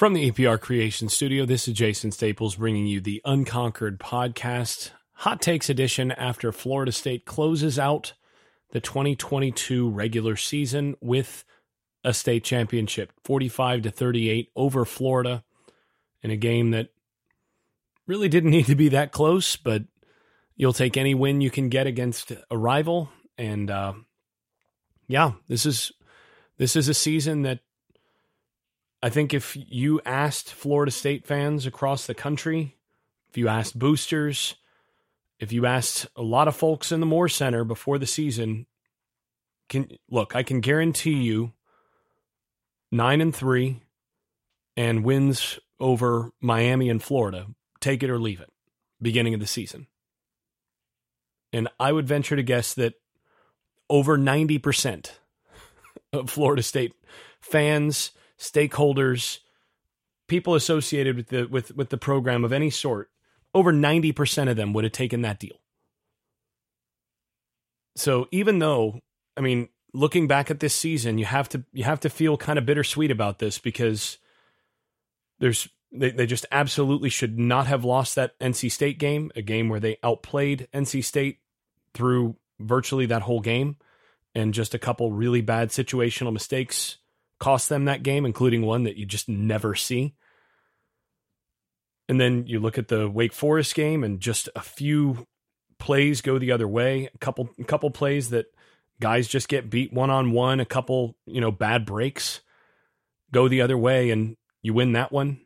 From the EPR Creation Studio, this is Jason Staples bringing you the Unconquered Podcast, Hot Takes Edition after Florida State closes out the 2022 regular season with a state championship, 45 to 38 over Florida in a game that really didn't need to be that close, but you'll take any win you can get against a rival. And uh, yeah, this is this is a season that I think if you asked Florida State fans across the country, if you asked boosters, if you asked a lot of folks in the Moore Center before the season, can look, I can guarantee you 9 and 3 and wins over Miami and Florida, take it or leave it, beginning of the season. And I would venture to guess that over 90% of Florida State fans stakeholders, people associated with the with with the program of any sort, over 90% of them would have taken that deal. So even though, I mean, looking back at this season, you have to you have to feel kind of bittersweet about this because there's they, they just absolutely should not have lost that NC State game, a game where they outplayed NC State through virtually that whole game and just a couple really bad situational mistakes cost them that game, including one that you just never see. And then you look at the Wake Forest game and just a few plays go the other way, a couple a couple plays that guys just get beat one on one, a couple, you know, bad breaks go the other way and you win that one.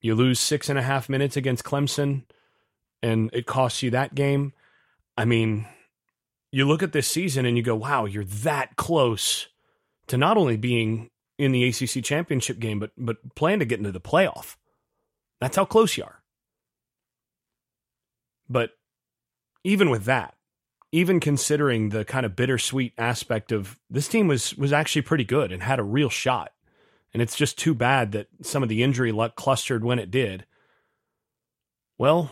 You lose six and a half minutes against Clemson and it costs you that game. I mean, you look at this season and you go, wow, you're that close to not only being in the ACC championship game, but but plan to get into the playoff. That's how close you are. But even with that, even considering the kind of bittersweet aspect of this team was was actually pretty good and had a real shot. And it's just too bad that some of the injury luck clustered when it did. Well,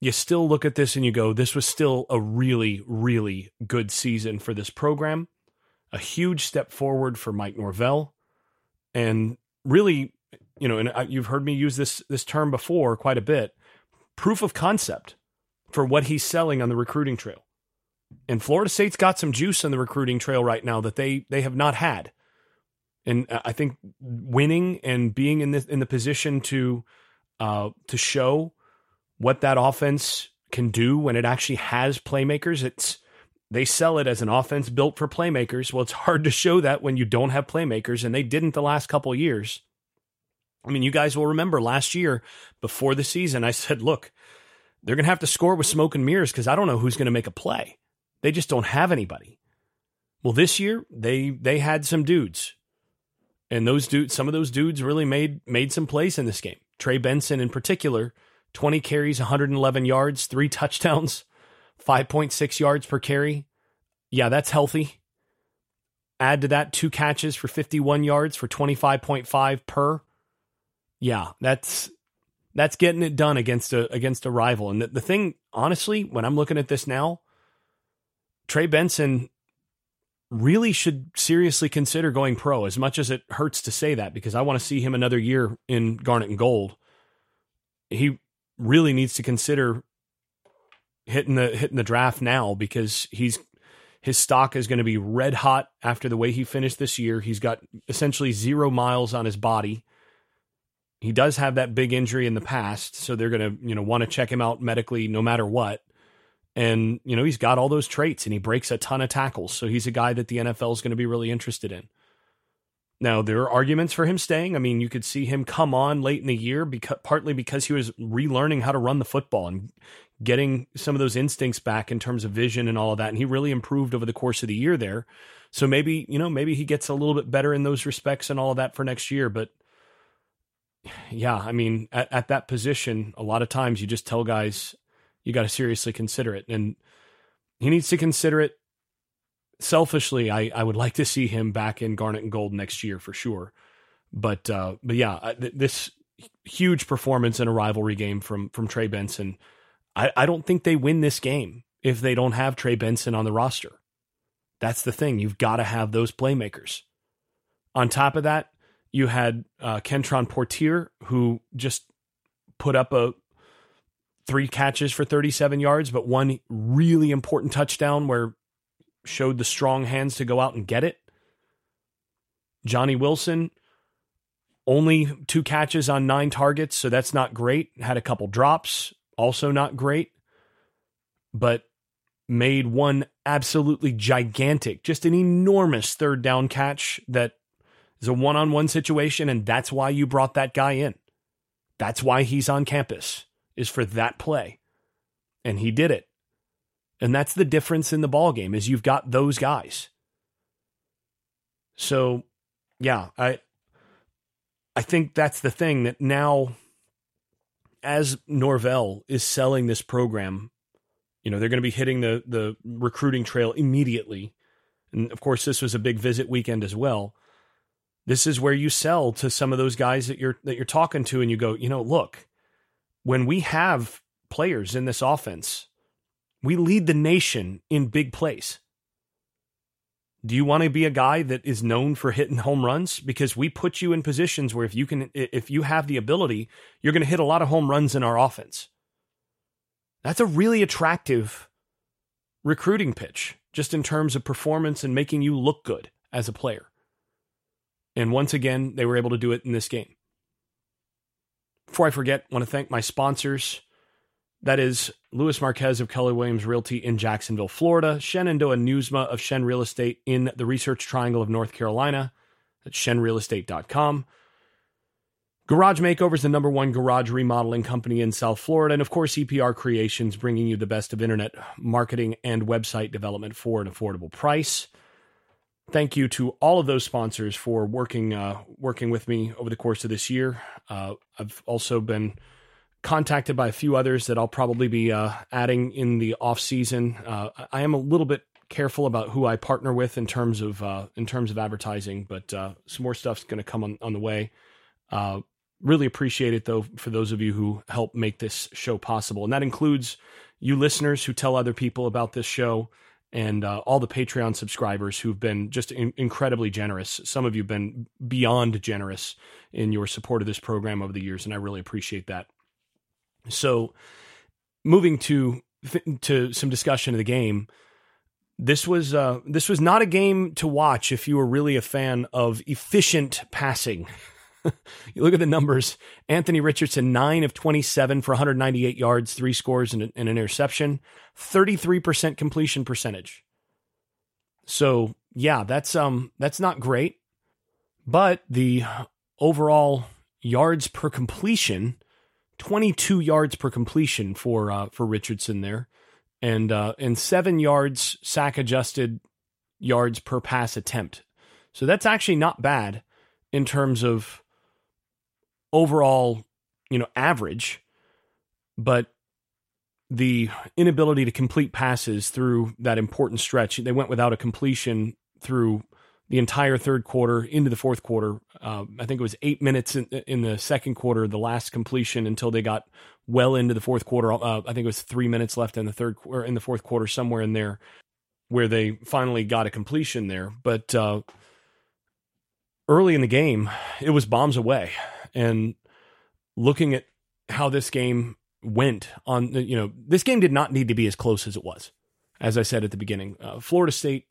you still look at this and you go, this was still a really, really good season for this program a huge step forward for Mike Norvell, and really, you know, and you've heard me use this this term before quite a bit. Proof of concept for what he's selling on the recruiting trail. And Florida State's got some juice on the recruiting trail right now that they they have not had. And I think winning and being in the in the position to uh, to show what that offense can do when it actually has playmakers, it's they sell it as an offense built for playmakers. Well, it's hard to show that when you don't have playmakers, and they didn't the last couple years. I mean, you guys will remember last year before the season, I said, look, they're going to have to score with smoke and mirrors because I don't know who's going to make a play. They just don't have anybody. Well, this year they they had some dudes, and those dudes, some of those dudes really made made some plays in this game. Trey Benson, in particular, twenty carries, one hundred and eleven yards, three touchdowns. 5.6 yards per carry. Yeah, that's healthy. Add to that two catches for 51 yards for 25.5 per. Yeah, that's that's getting it done against a against a rival. And the, the thing, honestly, when I'm looking at this now, Trey Benson really should seriously consider going pro as much as it hurts to say that because I want to see him another year in garnet and gold. He really needs to consider hitting the hitting the draft now because he's his stock is going to be red hot after the way he finished this year. He's got essentially zero miles on his body. He does have that big injury in the past, so they're going to, you know, want to check him out medically no matter what. And, you know, he's got all those traits and he breaks a ton of tackles. So he's a guy that the NFL is going to be really interested in. Now, there are arguments for him staying. I mean, you could see him come on late in the year because partly because he was relearning how to run the football and getting some of those instincts back in terms of vision and all of that. And he really improved over the course of the year there. So maybe, you know, maybe he gets a little bit better in those respects and all of that for next year. But yeah, I mean, at, at that position, a lot of times you just tell guys you got to seriously consider it. And he needs to consider it selfishly. I, I would like to see him back in Garnet and Gold next year for sure. But, uh, but yeah, this huge performance in a rivalry game from, from Trey Benson I, I don't think they win this game if they don't have Trey Benson on the roster. That's the thing. You've got to have those playmakers. On top of that, You had uh, Kentron Poitier, who just put up a three catches for 37 yards, but one really important touchdown where showed the strong hands to go out and get it. Johnny Wilson, only two catches on nine targets, so that's not great. Had a couple drops, also not great, but made one absolutely gigantic, just an enormous third down catch that is a one on one situation, and that's why you brought that guy in. That's why he's on campus, is for that play. And he did it. And that's the difference in the ball game is you've got those guys. So, yeah, I I think that's the thing that now as Norvell is selling this program, you know, they're going to be hitting the the recruiting trail immediately. And of course, this was a big visit weekend as well. This is where you sell to some of those guys that you're that you're talking to and you go, you know, look, when we have players in this offense, we lead the nation in big plays. Do you want to be a guy that is known for hitting home runs? Because we put you in positions where if you can, if you have the ability, you're going to hit a lot of home runs in our offense. That's a really attractive recruiting pitch, just in terms of performance and making you look good as a player. And once again, they were able to do it in this game. Before I forget, I want to thank my sponsors. That is Louis Marquez of Keller Williams Realty in Jacksonville, Florida, Shenandoah Newsma of Shen Real Estate in the Research Triangle of North Carolina. That's shenrealestate.com. Garage Makeover is the number one garage remodeling company in South Florida. And of course, EPR Creations bringing you the best of internet marketing and website development for an affordable price. Thank you to all of those sponsors for working uh, working with me over the course of this year. Uh, I've also been contacted by a few others that I'll probably be uh, adding in the off season. Uh, I am a little bit careful about who I partner with in terms of uh, in terms of advertising, but uh, some more stuff's going to come on, on the way. Uh, really appreciate it though for those of you who help make this show possible, and that includes you listeners who tell other people about this show. And uh, all the Patreon subscribers who've been just in- incredibly generous. Some of you have been beyond generous in your support of this program over the years, and I really appreciate that. So, moving to to some discussion of the game, this was uh, this was not a game to watch if you were really a fan of efficient passing. you look at the numbers: Anthony Richardson, nine of twenty-seven for 198 yards, three scores, and, and an interception, thirty-three percent completion percentage. So, yeah, that's um that's not great, but the overall yards per completion 22 yards per completion for uh, for Richardson there, and uh, and seven yards sack adjusted yards per pass attempt. So that's actually not bad in terms of overall, you know, average, but the inability to complete passes through that important stretch, they went without a completion through the entire third quarter into the fourth quarter. Uh, I think it was eight minutes in, in, the second quarter, the last completion until they got well into the fourth quarter. Uh, I think it was three minutes left in the third or in the fourth quarter, somewhere in there, where they finally got a completion there. But uh, early in the game, it was bombs away, and looking at how this game went on, you know, this game did not need to be as close as it was. As I said at the beginning, uh, Florida State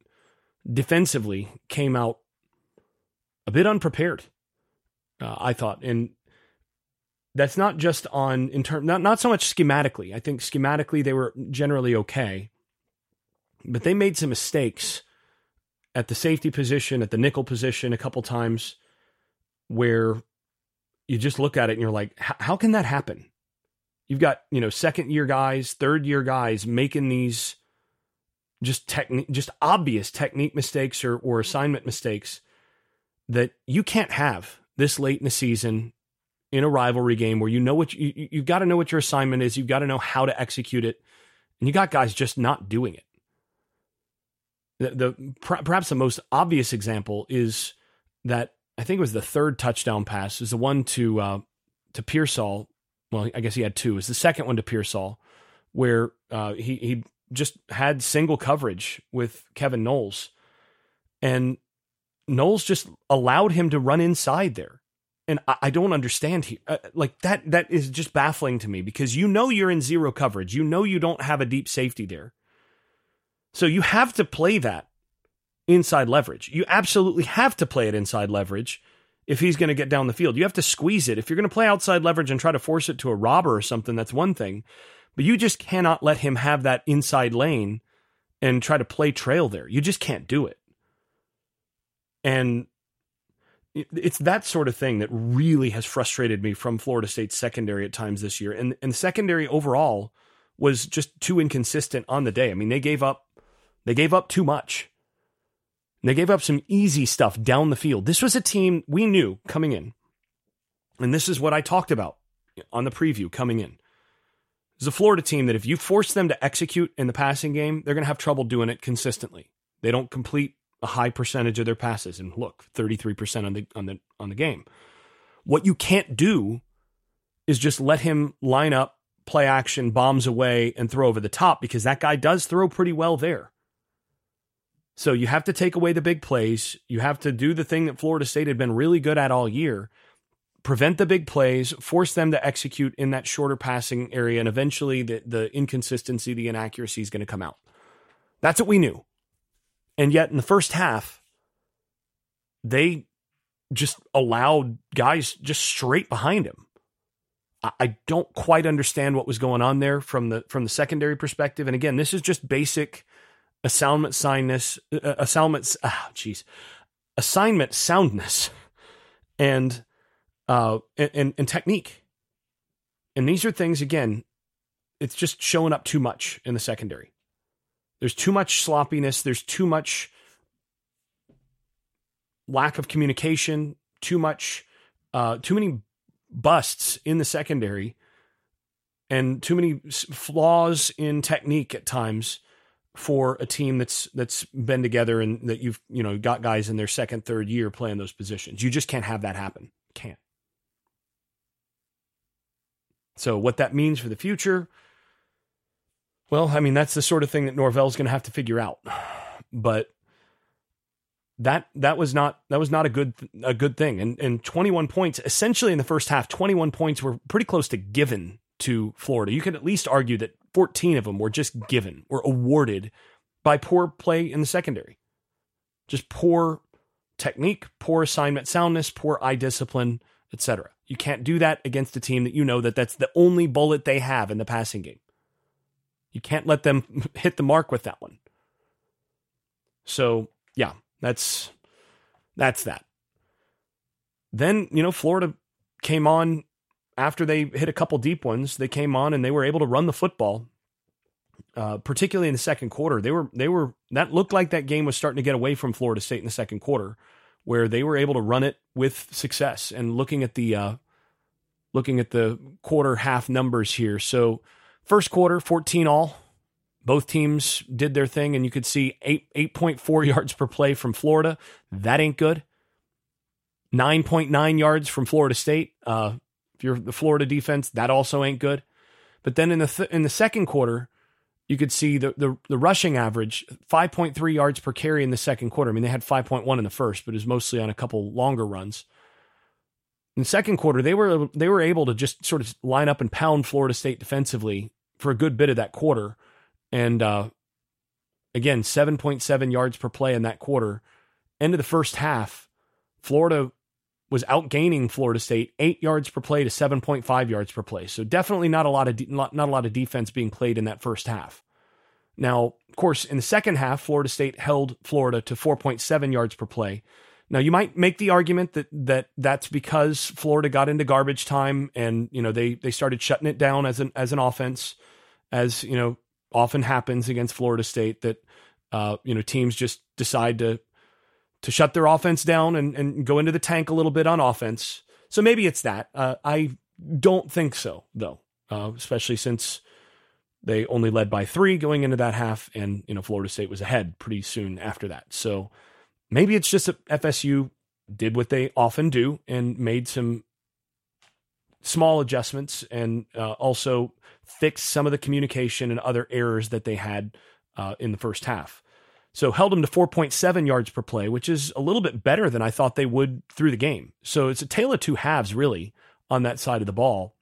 defensively came out a bit unprepared. Uh, I thought, and that's not just on in term not not so much schematically. I think schematically they were generally okay, but they made some mistakes at the safety position, at the nickel position, a couple times, where you just look at it and you're like, how can that happen? You've got you know second year guys, third year guys making these just technique, just obvious technique mistakes or, or assignment mistakes that you can't have this late in the season in a rivalry game where you know what you, you've got to know what your assignment is. You've got to know how to execute it. And you got guys just not doing it. The, the perhaps the most obvious example is that I think it was the third touchdown pass is the one to uh, to Pearsall. Well, I guess he had two. Is the second one to Pearsall, where uh, he he just had single coverage with Kevin Knowles. And Knowles just allowed him to run inside there. And I, don't understand here. Uh, like that, that is just baffling to me because you know you're in zero coverage. You know you don't have a deep safety there. So you have to play that inside leverage. You absolutely have to play it inside leverage if he's going to get down the field. You have to squeeze it. If you're going to play outside leverage and try to force it to a robber or something, that's one thing. But you just cannot let him have that inside lane and try to play trail there. You just can't do it. And it's that sort of thing that really has frustrated me from Florida State's secondary at times this year. And and secondary overall was just too inconsistent on the day. I mean, they gave up they gave up too much. They gave up some easy stuff down the field. This was a team we knew coming in. And this is what I talked about on the preview coming in. It's a Florida team that if you force them to execute in the passing game, they're going to have trouble doing it consistently. They don't complete a high percentage of their passes and look, 33% on the on the on the game. What you can't do is just let him line up, play action, bombs away and throw over the top because that guy does throw pretty well there. So you have to take away the big plays. You have to do the thing that Florida State had been really good at all year prevent the big plays, force them to execute in that shorter passing area, and eventually the, the inconsistency, the inaccuracy is going to come out. That's what we knew. And yet in the first half, they just allowed guys just straight behind him. I don't quite understand what was going on there from the from the secondary perspective. And again, this is just basic assignment soundness, uh, assignment, ah, jeez, assignment soundness, and uh, and, and technique. And these are things again. It's just showing up too much in the secondary. There's too much sloppiness. There's too much lack of communication. Too much, uh, too many busts in the secondary, and too many flaws in technique at times for a team that's that's been together and that you've you know got guys in their second third year playing those positions. You just can't have that happen. Can't. So what that means for the future, well, I mean that's the sort of thing that Norvell's going to have to figure out. But that that was not that was not a good a good thing. And and 21 points essentially in the first half, 21 points were pretty close to given to Florida. You could at least argue that 14 of them were just given or awarded by poor play in the secondary. Just poor technique, poor assignment soundness, poor eye discipline, etc. You can't do that against a team that you know that that's the only bullet they have in the passing game. You can't let them hit the mark with that one. So, yeah, that's that's that. Then, you know, Florida came on after they hit a couple deep ones, they came on and they were able to run the football. Uh, particularly in the second quarter, they were they were that looked like that game was starting to get away from Florida State in the second quarter, where they were able to run it with success. And looking at the uh, looking at the quarter half numbers here, so first quarter fourteen all, both teams did their thing, and you could see eight eight point four yards per play from Florida. That ain't good. Nine point nine yards from Florida State. Uh, if you're the Florida defense, that also ain't good. But then in the th- in the second quarter, you could see the, the the rushing average 5.3 yards per carry in the second quarter. I mean, they had 5.1 in the first, but it was mostly on a couple longer runs. In the second quarter, they were they were able to just sort of line up and pound Florida State defensively for a good bit of that quarter, and uh, again, 7.7 yards per play in that quarter. End of the first half, Florida was outgaining Florida State eight yards per play to 7.5 yards per play. So definitely not a lot of de- not, not a lot of defense being played in that first half. Now, of course, in the second half, Florida State held Florida to 4.7 yards per play. Now, you might make the argument that that that's because Florida got into garbage time and you know they they started shutting it down as an as an offense, as you know often happens against Florida State that uh, you know teams just decide to to shut their offense down and, and go into the tank a little bit on offense. So maybe it's that. Uh, I don't think so, though, uh, especially since they only led by three going into that half, and you know Florida State was ahead pretty soon after that. So maybe it's just that FSU did what they often do and made some small adjustments and uh, also fixed some of the communication and other errors that they had uh, in the first half. So held them to 4.7 yards per play, which is a little bit better than I thought they would through the game. So it's a tale of two halves, really, on that side of the ball.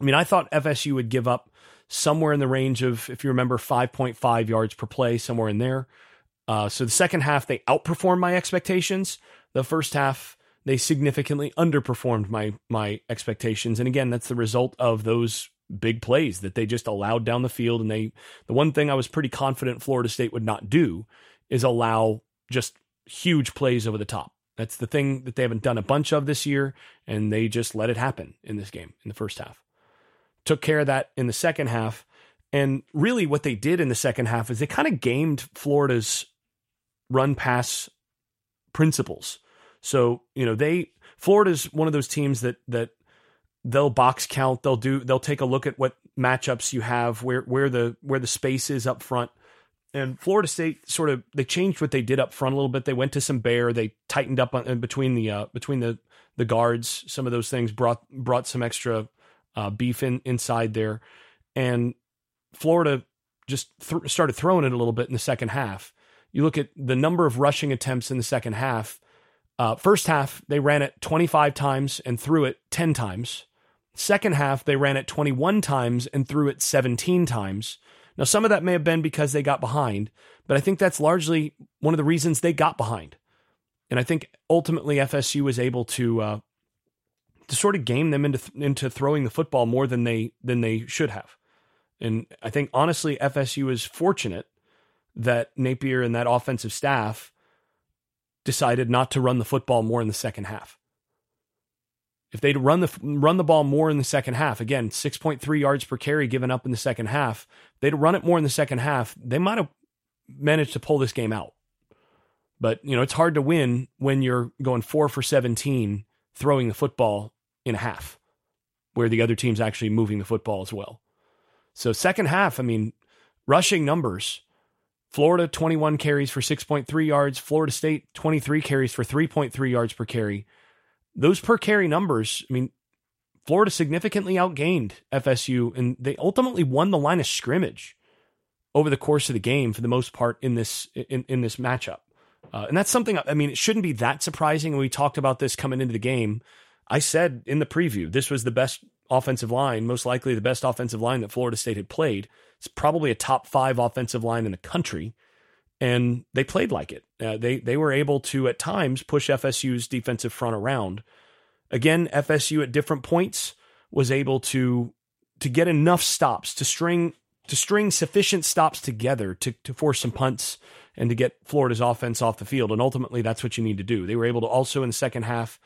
I mean, I thought FSU would give up somewhere in the range of, if you remember, 5.5 yards per play, somewhere in there. Uh, so the second half, they outperformed my expectations. The first half, they significantly underperformed my my expectations. And again, that's the result of those big plays that they just allowed down the field. And they, the one thing I was pretty confident Florida State would not do is allow just huge plays over the top. That's the thing that they haven't done a bunch of this year, and they just let it happen in this game in the first half. Took care of that in the second half. And really, what they did in the second half is they kind of gamed Florida's run pass principles. So, you know, they Florida's one of those teams that that they'll box count, they'll do they'll take a look at what matchups you have, where where the where the space is up front. And Florida State sort of they changed what they did up front a little bit. They went to some bear, they tightened up on, between the uh, between the the guards. Some of those things brought brought some extra uh, beef in inside there, and Florida just th- started throwing it a little bit in the second half. You look at the number of rushing attempts in the second half. Uh, first half, they ran it 25 times and threw it 10 times. Second half, they ran it 21 times and threw it 17 times. Now, some of that may have been because they got behind, but I think that's largely one of the reasons they got behind. And I think ultimately FSU was able to uh, to sort of game them into into throwing the football more than they than they should have. And I think honestly, FSU is fortunate that Napier and that offensive staff decided not to run the football more in the second half. If they'd run the run the ball more in the second half, again, 6.3 yards per carry given up in the second half, they'd run it more in the second half, they might have managed to pull this game out. But, you know, it's hard to win when you're going 4 for 17 throwing the football in a half where the other team's actually moving the football as well. So second half, I mean, rushing numbers, Florida 21 carries for 6.3 yards, Florida State 23 carries for 3.3 yards per carry. Those per carry numbers, I mean, Florida significantly outgained FSU and they ultimately won the line of scrimmage over the course of the game for the most part in this in, in this matchup. Uh, and that's something I mean, it shouldn't be that surprising. When we talked about this coming into the game. I said in the preview, this was the best offensive line, most likely the best offensive line that Florida State had played. It's probably a top five offensive line in the country, and they played like it. Uh, they they were able to at times push FSU's defensive front around. Again, FSU at different points was able to to get enough stops to string to string sufficient stops together to to force some punts and to get Florida's offense off the field. And ultimately, that's what you need to do. They were able to also in the second half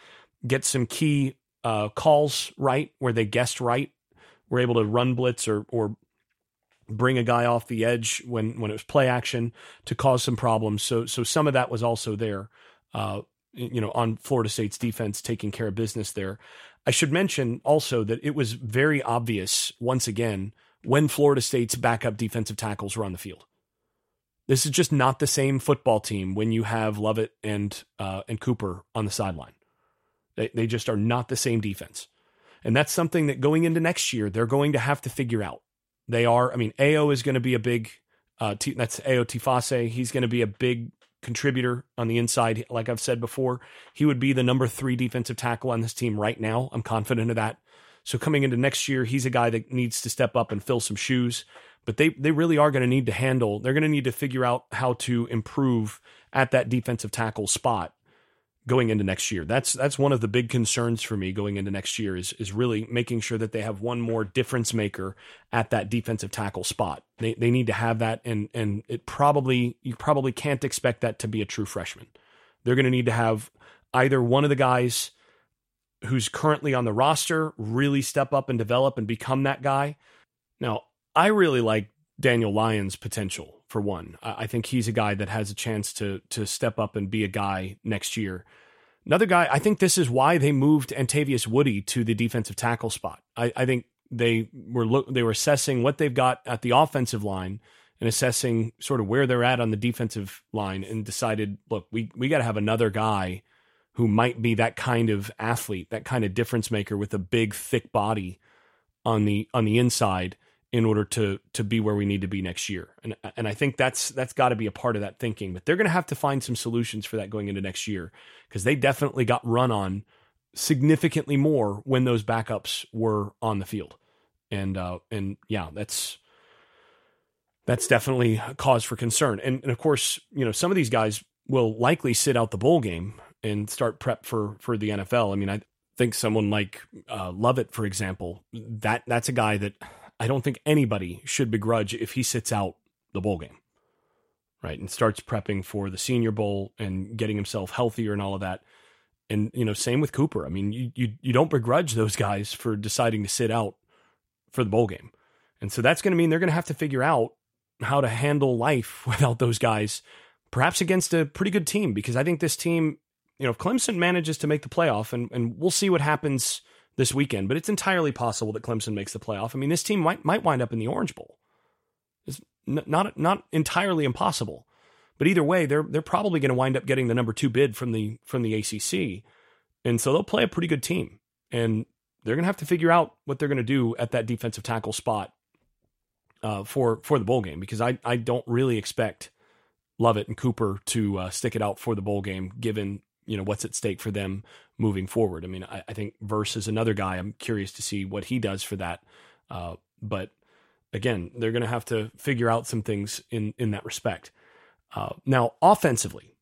get some key uh, calls right where they guessed right. Were able to run blitz or or bring a guy off the edge when when it was play action to cause some problems. So so some of that was also there. Uh, you know, on Florida State's defense taking care of business there. I should mention also that it was very obvious once again when Florida State's backup defensive tackles were on the field. This is just not the same football team when you have Lovett and uh, and Cooper on the sideline. They, they just are not the same defense. And that's something that going into next year, they're going to have to figure out. They are, I mean, Ao is going to be a big, uh, t- that's Ayo Tifase. He's going to be a big contributor on the inside. Like I've said before, he would be the number three defensive tackle on this team right now. I'm confident of that. So coming into next year, he's a guy that needs to step up and fill some shoes. But they they really are going to need to handle. They're going to need to figure out how to improve at that defensive tackle spot going into next year. That's that's one of the big concerns for me going into next year is is really making sure that they have one more difference maker at that defensive tackle spot. They they need to have that and and it probably you probably can't expect that to be a true freshman. They're going to need to have either one of the guys who's currently on the roster really step up and develop and become that guy. Now, I really like Daniel Lyons' potential for one. I think he's a guy that has a chance to to step up and be a guy next year. Another guy, I think this is why they moved Antavius Woody to the defensive tackle spot. I, I think they were look they were assessing what they've got at the offensive line and assessing sort of where they're at on the defensive line and decided, look, we we got to have another guy who might be that kind of athlete, that kind of difference maker with a big thick body on the on the inside in order to to be where we need to be next year. And and I think that's that's got to be a part of that thinking. But they're going to have to find some solutions for that going into next year because they definitely got run on significantly more when those backups were on the field. And uh and yeah, that's that's definitely cause for concern. And and of course, you know, some of these guys will likely sit out the bowl game and start prep for for the NFL. I mean, I think someone like uh, Lovett, for example, that that's a guy that I don't think anybody should begrudge if he sits out the bowl game, right, and starts prepping for the Senior Bowl and getting himself healthier and all of that. And you know, same with Cooper. I mean, you you you don't begrudge those guys for deciding to sit out for the bowl game, and so that's going to mean they're going to have to figure out how to handle life without those guys, perhaps against a pretty good team. Because I think this team, you know, if Clemson manages to make the playoff, and and we'll see what happens this weekend, but it's entirely possible that Clemson makes the playoff. I mean, this team might might wind up in the Orange Bowl. It's not not entirely impossible, but either way, they're they're probably going to wind up getting the number two bid from the from the ACC, and so they'll play a pretty good team, and they're going to have to figure out what they're going to do at that defensive tackle spot uh, for for the bowl game because I I don't really expect Lovett and Cooper to uh, stick it out for the bowl game given you know what's at stake for them moving forward. I mean, I, I think Verse is another guy. I'm curious to see what he does for that. Uh, but again, they're going to have to figure out some things in in that respect. Uh, now, offensively,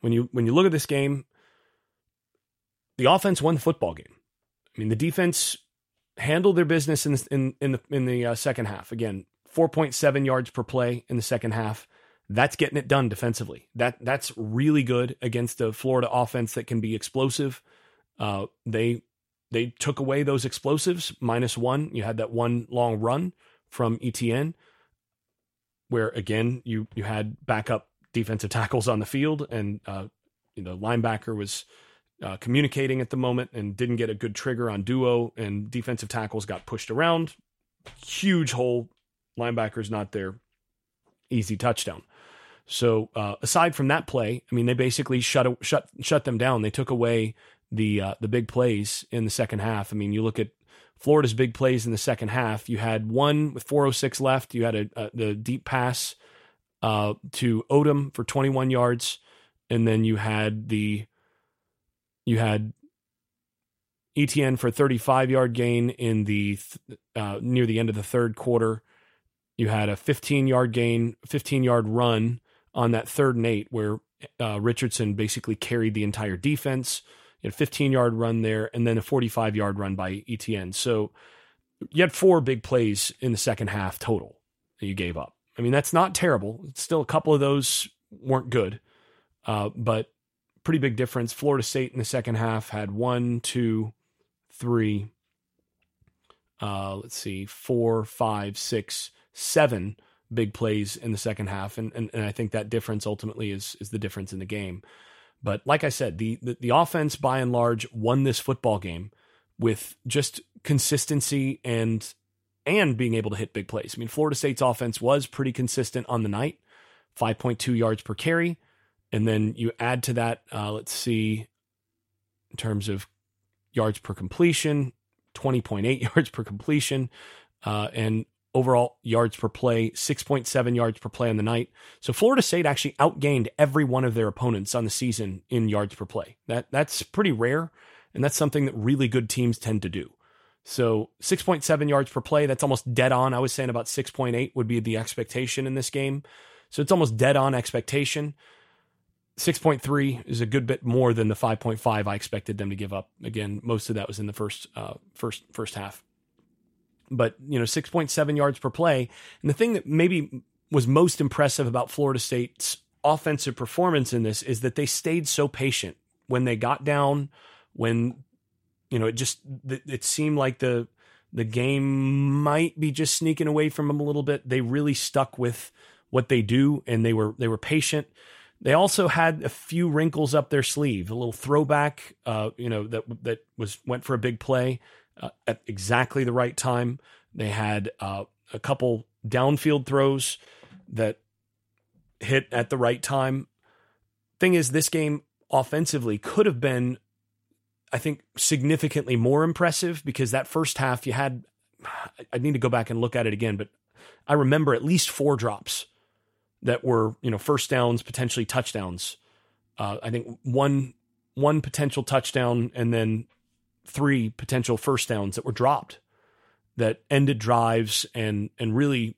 when you when you look at this game, the offense won the football game. I mean, the defense handled their business in the, in in the in the uh, second half. Again, 4.7 yards per play in the second half that's getting it done defensively. That that's really good against a Florida offense that can be explosive. Uh, they they took away those explosives minus one. You had that one long run from ETN, where again you you had backup defensive tackles on the field, and uh, you know linebacker was uh, communicating at the moment and didn't get a good trigger on duo, and defensive tackles got pushed around. Huge hole. Linebackers not there. Easy touchdown. So uh, aside from that play, I mean, they basically shut shut shut them down. They took away the uh, the big plays in the second half. I mean, you look at Florida's big plays in the second half. You had one with 4:06 left. You had a, a the deep pass uh, to Odom for 21 yards, and then you had the you had ETN for a 35 yard gain in the uh, near the end of the third quarter. You had a 15 yard gain, 15 yard run on that third and eight where uh, Richardson basically carried the entire defense. A 15 yard run there and then a 45 yard run by ETN. So you had four big plays in the second half total that you gave up. I mean, that's not terrible. Still, a couple of those weren't good, uh, but pretty big difference. Florida State in the second half had one, two, three, uh, let's see, four, five, six, seven big plays in the second half, and, and and I think that difference ultimately is is the difference in the game. But like I said, the, the the offense by and large won this football game with just consistency and and being able to hit big plays. I mean, Florida State's offense was pretty consistent on the night, 5.2 yards per carry. And then you add to that, uh, let's see, in terms of yards per completion, 20.8 yards per completion. Uh, and overall yards per play, 6.7 yards per play on the night. So Florida State actually outgained every one of their opponents on the season in yards per play. That that's pretty rare, and that's something that really good teams tend to do. So 6.7 yards per play, that's almost dead on. I was saying about 6.8 would be the expectation in this game. So it's almost dead on expectation. 6.3 is a good bit more than the 5.5 I expected them to give up. Again, most of that was in the first uh, first first half but you know, 6.7 yards per play. And the thing that maybe was most impressive about Florida State's offensive performance in this is that they stayed so patient when they got down, when you know, it just it seemed like the the game might be just sneaking away from them a little bit. They really stuck with what they do and they were they were patient. They also had a few wrinkles up their sleeve, a little throwback, uh, you know, that that was went for a big play uh, at exactly the right time. They had uh, a couple downfield throws that hit at the right time. Thing is, this game offensively could have been, I think, significantly more impressive because that first half you had I need to go back and look at it again, but I remember at least four drops that were you know first downs, potentially touchdowns. Uh, I think one one potential touchdown and then three potential first downs that were dropped that ended drives and and really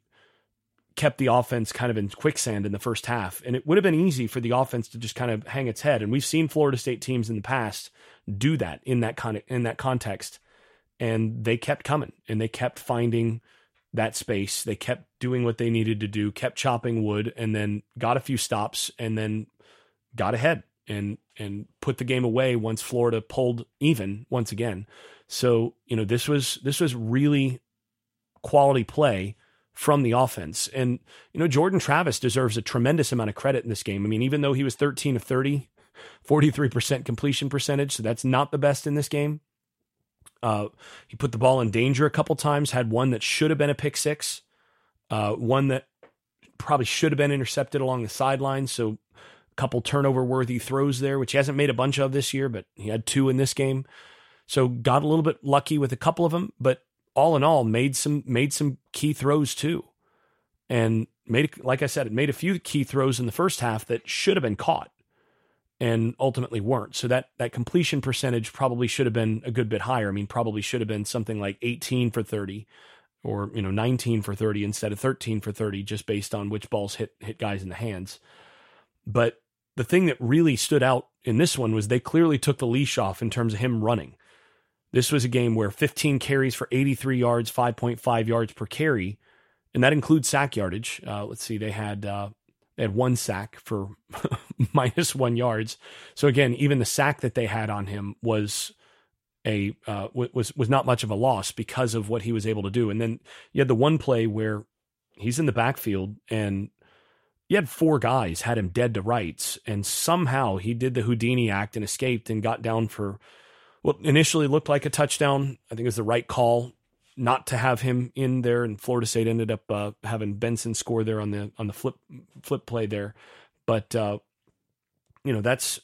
kept the offense kind of in quicksand in the first half. And it would have been easy for the offense to just kind of hang its head. And we've seen Florida State teams in the past do that in that kind of in that context. And they kept coming and they kept finding that space. They kept doing what they needed to do, kept chopping wood, and then got a few stops and then got ahead and and put the game away once Florida pulled even once again. So, you know, this was this was really quality play from the offense. And, you know, Jordan Travis deserves a tremendous amount of credit in this game. I mean, even though he was 13 of 30, 43% completion percentage, so that's not the best in this game. Uh, he put the ball in danger a couple times, had one that should have been a pick six, uh, one that probably should have been intercepted along the sideline. So couple turnover worthy throws there, which he hasn't made a bunch of this year, but he had two in this game. So got a little bit lucky with a couple of them, but all in all, made some made some key throws too, and made like I said, it made a few key throws in the first half that should have been caught, and ultimately weren't. So that that completion percentage probably should have been a good bit higher. I mean, probably should have been something like 18 for 30, or you know 19 for 30 instead of 13 for 30, just based on which balls hit hit guys in the hands. But the thing that really stood out in this one was they clearly took the leash off in terms of him running. This was a game where 15 carries for 83 yards, 5.5 yards per carry, and that includes sack yardage. Uh, let's see, they had uh, they had one sack for minus one yards. So again, even the sack that they had on him was a uh, was was not much of a loss because of what he was able to do. And then you had the one play where he's in the backfield and you had four guys had him dead to rights, and somehow he did the Houdini act and escaped and got down for what initially looked like a touchdown. I think it was the right call not to have him in there, and Florida State ended up uh, having Benson score there on the on the flip flip play there. But uh, you know that's,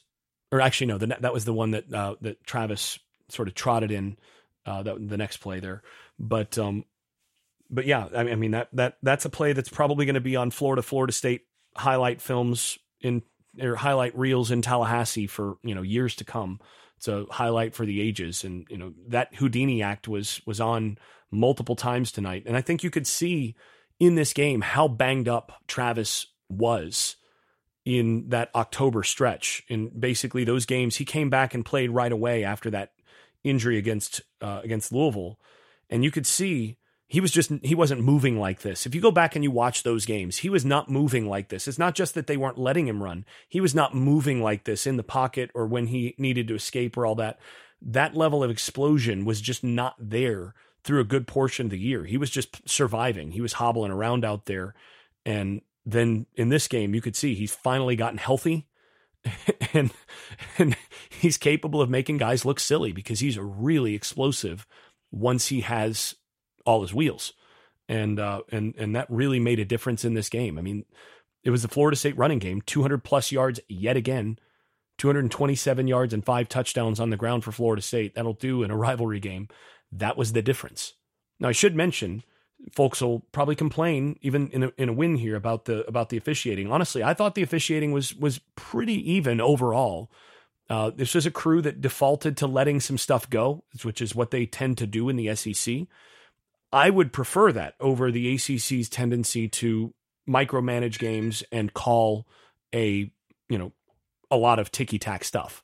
or actually no, the, that was the one that uh, that Travis sort of trotted in uh, the next play there. But um, but yeah, I mean, I mean that that that's a play that's probably going to be on Florida Florida State highlight films in or highlight reels in Tallahassee for you know years to come it's a highlight for the ages. And you know that Houdini act was was on multiple times tonight, and I think you could see in this game how banged up Travis was in that October stretch. In basically those games, he came back and played right away after that injury against uh, against Louisville, and you could see he was just he wasn't moving like this. If you go back and you watch those games, he was not moving like this. It's not just that they weren't letting him run. He was not moving like this in the pocket or when he needed to escape or all that. That level of explosion was just not there through a good portion of the year. He was just surviving. He was hobbling around out there and then in this game you could see he's finally gotten healthy and and he's capable of making guys look silly because he's really explosive once he has all his wheels, and uh, and and that really made a difference in this game. I mean, it was the Florida State running game, 200 plus yards yet again, 227 yards and five touchdowns on the ground for Florida State. That'll do in a rivalry game. That was the difference. Now I should mention, folks will probably complain even in a, in a win here about the about the officiating. Honestly, I thought the officiating was was pretty even overall. Uh, this was a crew that defaulted to letting some stuff go, which is what they tend to do in the SEC. I would prefer that over the ACC's tendency to micromanage games and call a you know a lot of ticky tack stuff.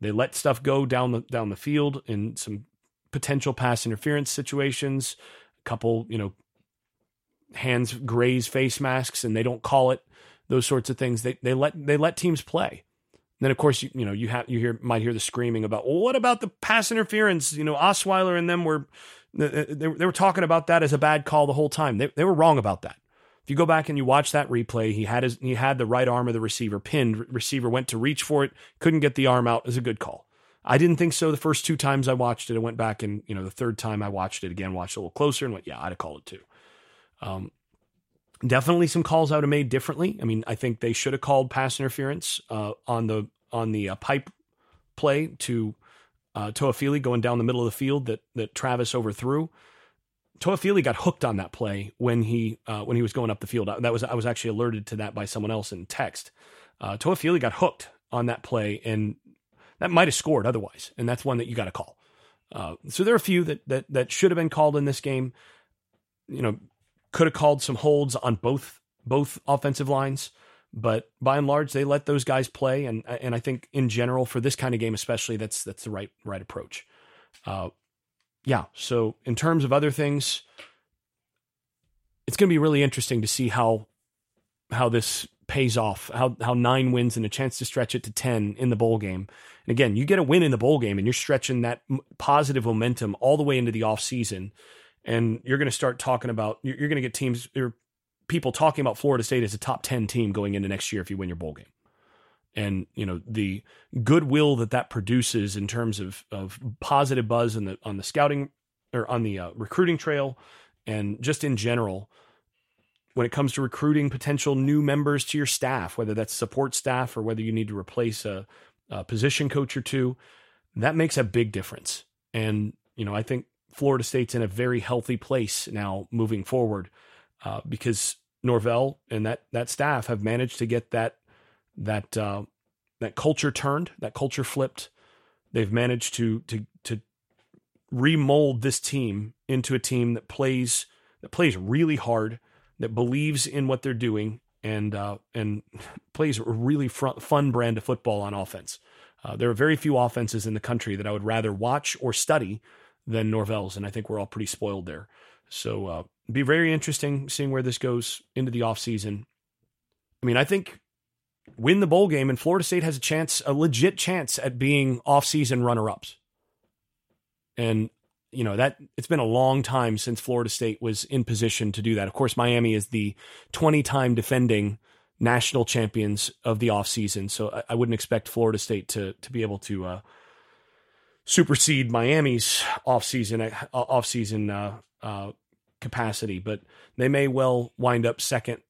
They let stuff go down the down the field in some potential pass interference situations. A couple you know hands graze face masks and they don't call it those sorts of things. They they let they let teams play. And then of course you you know you have you hear might hear the screaming about well what about the pass interference? You know Osweiler and them were they, they were talking about that as a bad call the whole time. They, they were wrong about that. If you go back and you watch that replay, he had his he had the right arm of the receiver pinned. Receiver went to reach for it, couldn't get the arm out. Was a good call. I didn't think so the first two times I watched it. I went back and you know the third time I watched it again, watched a little closer, and went, yeah, I'd have called it too. Um, definitely some calls I would have made differently. I mean, I think they should have called pass interference uh, on the on the uh, pipe play to uh, going down the middle of the field that that Travis overthrew. Toafili got hooked on that play when he uh, when he was going up the field. That was I was actually alerted to that by someone else in text. Uh, got hooked on that play, and that might have scored otherwise, and that's one that you got to call. Uh, so there are a few that that that should have been called in this game. You know, could have called some holds on both both offensive lines, but by and large, they let those guys play, and and I think in general for this kind of game, especially, that's that's the right right approach. Uh, yeah. So in terms of other things, it's going to be really interesting to see how how this pays off. How how nine wins and a chance to stretch it to ten in the bowl game. And again, you get a win in the bowl game, and you're stretching that positive momentum all the way into the off season, and you're going to start talking about. You're, going to get teams people talking about Florida State as a top ten team going into next year if you win your bowl game. And you know the goodwill that that produces in terms of of positive buzz on the on the scouting or on the uh, recruiting trail and just in general when it comes to recruiting potential new members to your staff whether that's support staff or whether you need to replace a, a position coach or two that makes a big difference. And you know i think florida state's in a very healthy place now moving forward uh, because norvell and that that staff have managed to get that that uh, that culture turned, that culture flipped. They've managed to to to remold this team into a team that plays that plays really hard, that believes in what they're doing, and uh, and plays a really fun brand of football on offense. Uh, there are very few offenses in the country that I would rather watch or study than Norvell's, and I think we're all pretty spoiled there. So, uh, be very interesting seeing where this goes into the offseason. I mean, I think win the bowl game, and Florida State has a chance, a legit chance at being off-season runner-ups. And you know that it's been a long time since Florida State was in position to do that. Of course, Miami is the 20-time defending national champions of the offseason, so I, I wouldn't expect Florida State to to be able to uh, supersede Miami's offseason uh, offseason uh, uh, capacity, but they may well wind up second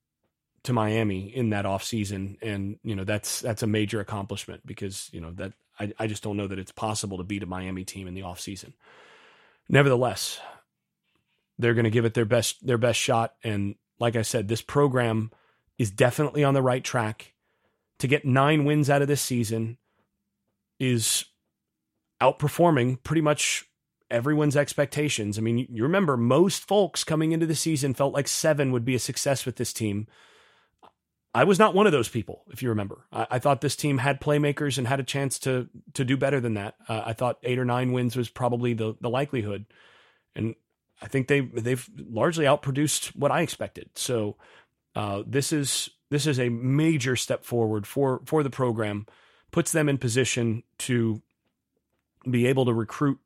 to Miami in that offseason. And, you know, that's that's a major accomplishment because, you know, that I, I just don't know that it's possible to beat a Miami team in the offseason. Nevertheless, they're going to give it their best their best shot. And like I said, this program is definitely on the right track. To get nine wins out of this season is outperforming pretty much everyone's expectations. I mean, you remember most folks coming into the season felt like seven would be a success with this team. I was not one of those people, if you remember. I, I, thought this team had playmakers and had a chance to to do better than that. Uh, I thought eight or nine wins was probably the the likelihood, and I think they they've largely outproduced what I expected. So uh, this is this is a major step forward for for the program, puts them in position to be able to recruit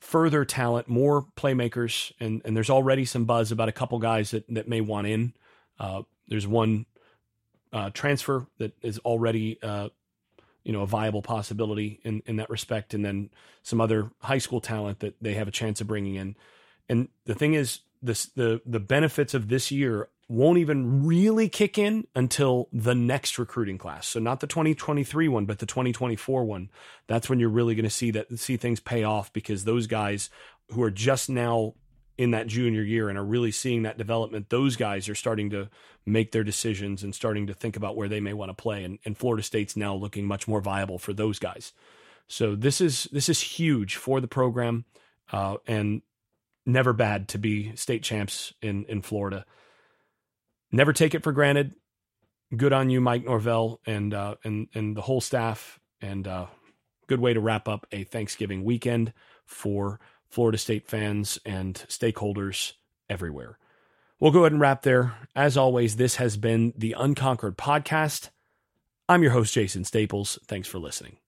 further talent, more playmakers, and and there's already some buzz about a couple guys that that may want in. Uh, there's one uh, transfer that is already uh, you know a viable possibility in in that respect, and then some other high school talent that they have a chance of bringing in. And the thing is, this the the benefits of this year won't even really kick in until the next recruiting class. So not the 2023 one, but the 2024 one. That's when you're really going to see that see things pay off because those guys who are just now in that junior year and are really seeing that development, those guys are starting to make their decisions and starting to think about where they may want to play. And, and Florida State's now looking much more viable for those guys. So this is this is huge for the program, uh, and never bad to be state champs in in Florida. Never take it for granted. Good on you, Mike Norvell, and uh, and and the whole staff. And uh, good way to wrap up a Thanksgiving weekend for Florida State fans and stakeholders everywhere. We'll go ahead and wrap there. As always, this has been the Unconquered Podcast. I'm your host, Jason Staples. Thanks for listening.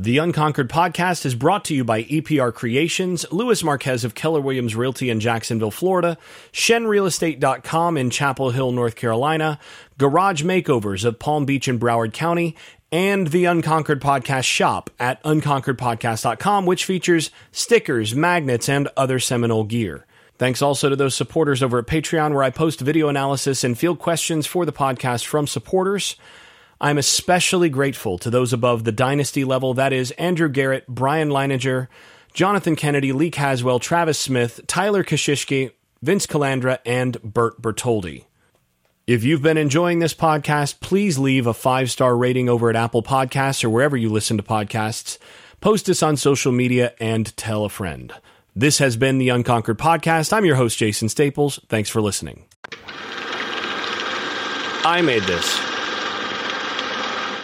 The Unconquered Podcast is brought to you by EPR Creations, Louis Marquez of Keller Williams Realty in Jacksonville, Florida, ShenRealEstate.com in Chapel Hill, North Carolina, Garage Makeovers of Palm Beach and Broward County, and the Unconquered Podcast shop at unconqueredpodcast.com, which features stickers, magnets, and other Seminole gear. Thanks also to those supporters over at Patreon, where I post video analysis and field questions for the podcast from supporters. I'm especially grateful to those above the dynasty level that is, Andrew Garrett, Brian Leininger, Jonathan Kennedy, Lee Caswell, Travis Smith, Tyler Kashishki, Vince Calandra, and Bert Bertoldi. If you've been enjoying this podcast, please leave a five star rating over at Apple Podcasts or wherever you listen to podcasts. Post us on social media and tell a friend. This has been the Unconquered Podcast. I'm your host, Jason Staples. Thanks for listening. I made this.